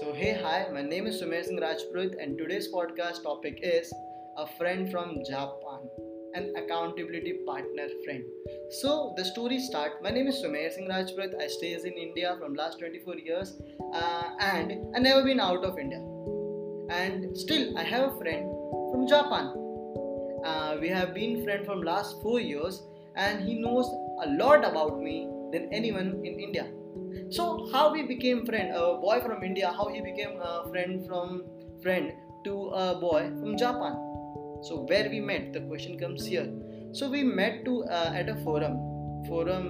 So, hey, hi, my name is Sumer Singh Rajput, and today's podcast topic is a friend from Japan, an accountability partner friend. So, the story start. My name is Sumer Singh Rajput. I stays in India from last 24 years, uh, and I never been out of India. And still, I have a friend from Japan. Uh, we have been friends from last four years, and he knows a lot about me than anyone in India so how we became friend a boy from india how he became a friend from friend to a boy from japan. So where we met the question comes here. So we met to uh, at a forum. Forum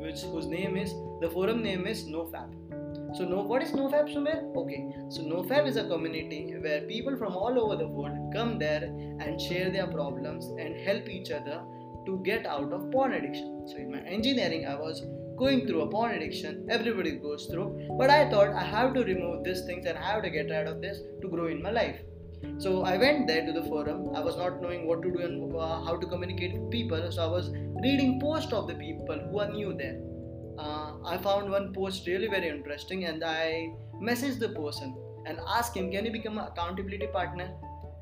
which whose name is the forum name is nofap. So no what is nofap Sumer? okay. So nofap is a community where people from all over the world come there and share their problems and help each other to get out of porn addiction. So in my engineering i was going through a porn addiction, everybody goes through. But I thought I have to remove these things and I have to get rid of this to grow in my life. So I went there to the forum. I was not knowing what to do and uh, how to communicate with people. So I was reading posts of the people who are new there. Uh, I found one post really very interesting and I messaged the person and asked him, can you become an accountability partner?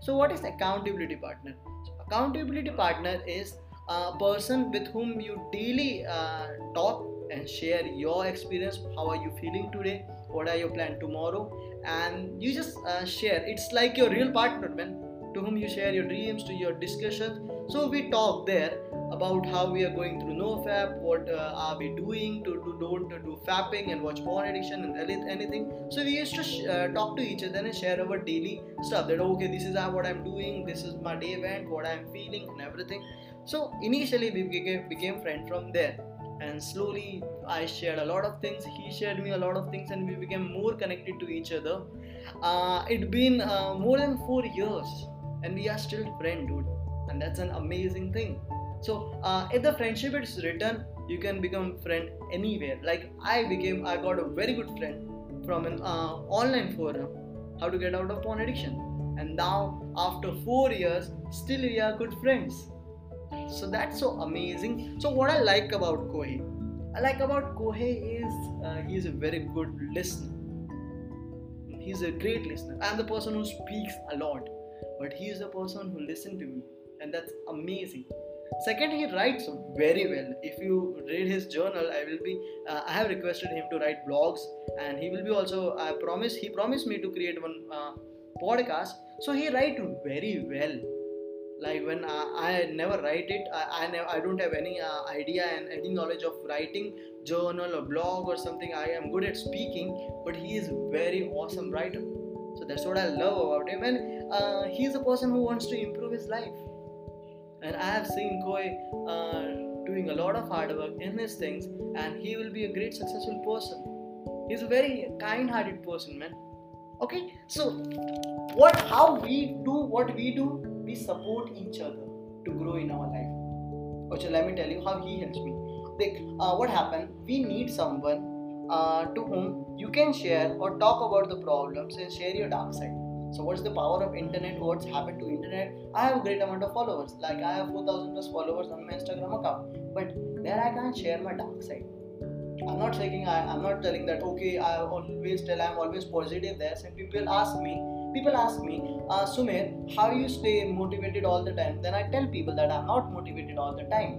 So what is accountability partner? So accountability partner is a person with whom you daily uh, talk and share your experience. How are you feeling today? What are your plans tomorrow? And you just uh, share. It's like your real partner man to whom you share your dreams to your discussions. So we talk there about how we are going through nofap what uh, are we doing to, to don't to do fapping and watch porn addiction and anything. So we used to sh- uh, talk to each other and share our daily stuff that okay this is what i'm doing this is my day event what i'm feeling and everything. So initially we became, became friends from there and slowly i shared a lot of things. He shared me a lot of things and we became more connected to each other. Uh, it's been uh, more than four years and we are still friends dude. And that's an amazing thing. So uh, if the friendship is written you can become friend anywhere. Like i became i got a very good friend from an uh, online forum how to get out of porn addiction. And now after four years still we are good friends so that's so amazing. So what i like about kohei i like about kohei is uh, he's a very good listener. He's a great listener. I'm the person who speaks a lot but he's the person who listens to me and that's amazing. Second he writes very well. If you read his journal i will be uh, i have requested him to write blogs and he will be also i promise he promised me to create one uh, podcast. So he writes very well like when I, I never write it I, I never I don't have any uh, idea and any knowledge of writing journal or blog or something. I am good at speaking but he is very awesome writer. So that's what I love about him. And uh, he's a person who wants to improve his life. And I have seen Kohei uh, doing a lot of hard work in his things and he will be a great successful person. He's a very kind-hearted person man. Okay so what how we do what we do we support each other to grow in our life. Okay, let me tell you how he helps me. Like, uh, what happened? We need someone uh, to whom you can share or talk about the problems and share your dark side. So, what's the power of internet? What's happened to internet? I have a great amount of followers. Like, I have 4,000 plus followers on my Instagram account, but there I can't share my dark side. I'm not saying I, I'm not telling that okay. I always tell I'm always positive there. Some people ask me people ask me, uh, Sumer, how you stay motivated all the time? Then I tell people that I'm not motivated all the time.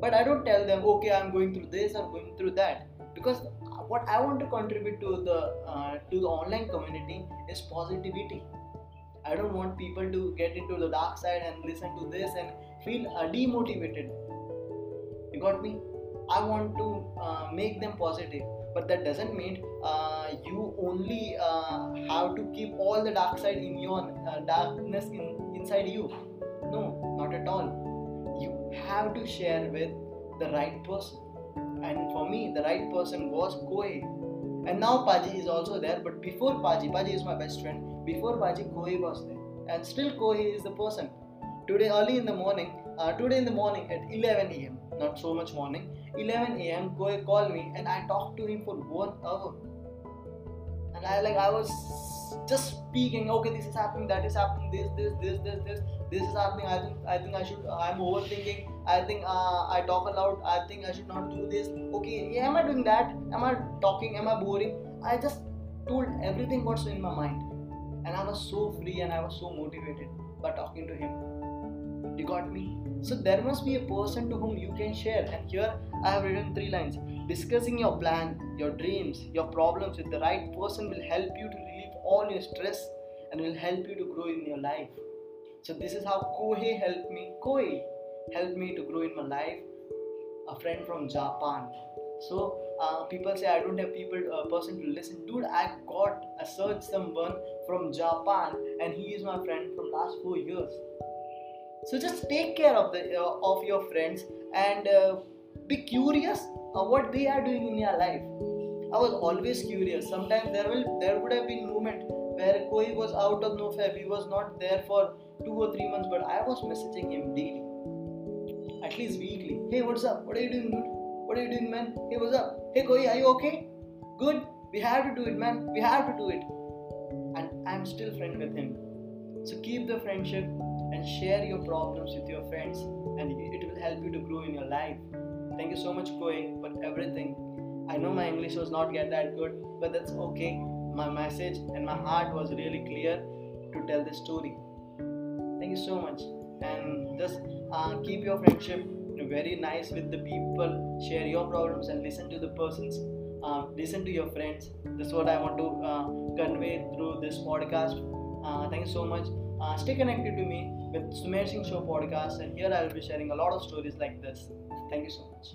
But I don't tell them, okay, I'm going through this or going through that, because what I want to contribute to the uh, to the online community is positivity. I don't want people to get into the dark side and listen to this and feel uh, demotivated. You got me? I want to uh, make them positive but that doesn't mean uh, you only uh, have to keep all the dark side in your uh, darkness in, inside you. No not at all. You have to share with the right person. And for me the right person was Kohei and now Paji is also there but before Paji Paji is my best friend. Before Paji Kohei was there. And still Kohei is the person. Today early in the morning uh, today in the morning at 11 am not so much morning 11 a.m. Kohei called me and I talked to him for one hour. And I like I was just speaking. Okay, this is happening. That is happening. This, this, this, this, this. This is happening. I think I think I should. I'm overthinking. I think uh, I talk a lot. I think I should not do this. Okay, yeah, am I doing that? Am I talking? Am I boring? I just told everything what's in my mind. And I was so free and I was so motivated by talking to him. You got me? So there must be a person to whom you can share. And here I have written three lines. Discussing your plan, your dreams, your problems with the right person will help you to relieve all your stress and will help you to grow in your life. So this is how Kohei helped me. Kohei helped me to grow in my life. A friend from Japan. So uh, people say I don't have people uh, person to listen. Dude, I got I searched someone from Japan and he is my friend from last four years. So just take care of the uh, of your friends and uh, be curious what they are doing in your life. I was always curious. Sometimes there will there would have been moment where Kohei was out of nofap. He was not there for two or three months, but I was messaging him daily, at least weekly. Hey, what's up? What are you doing, dude? What are you doing, man? Hey, what's up? Hey, Kohei, are you okay? Good. We have to do it, man. We have to do it. And I'm still friend with him. So keep the friendship and share your problems with your friends, and it will help you to grow in your life. Thank you so much, Kohei, for everything. I know my English was not yet that good, but that's okay. My message and my heart was really clear to tell the story. Thank you so much, and just uh, keep your friendship very nice with the people. Share your problems and listen to the persons. Uh, listen to your friends. That's what I want to uh, convey through this podcast. Uh, thank you so much. Uh, stay connected to me with Sumer Singh Show podcast, and here I will be sharing a lot of stories like this. Thank you so much.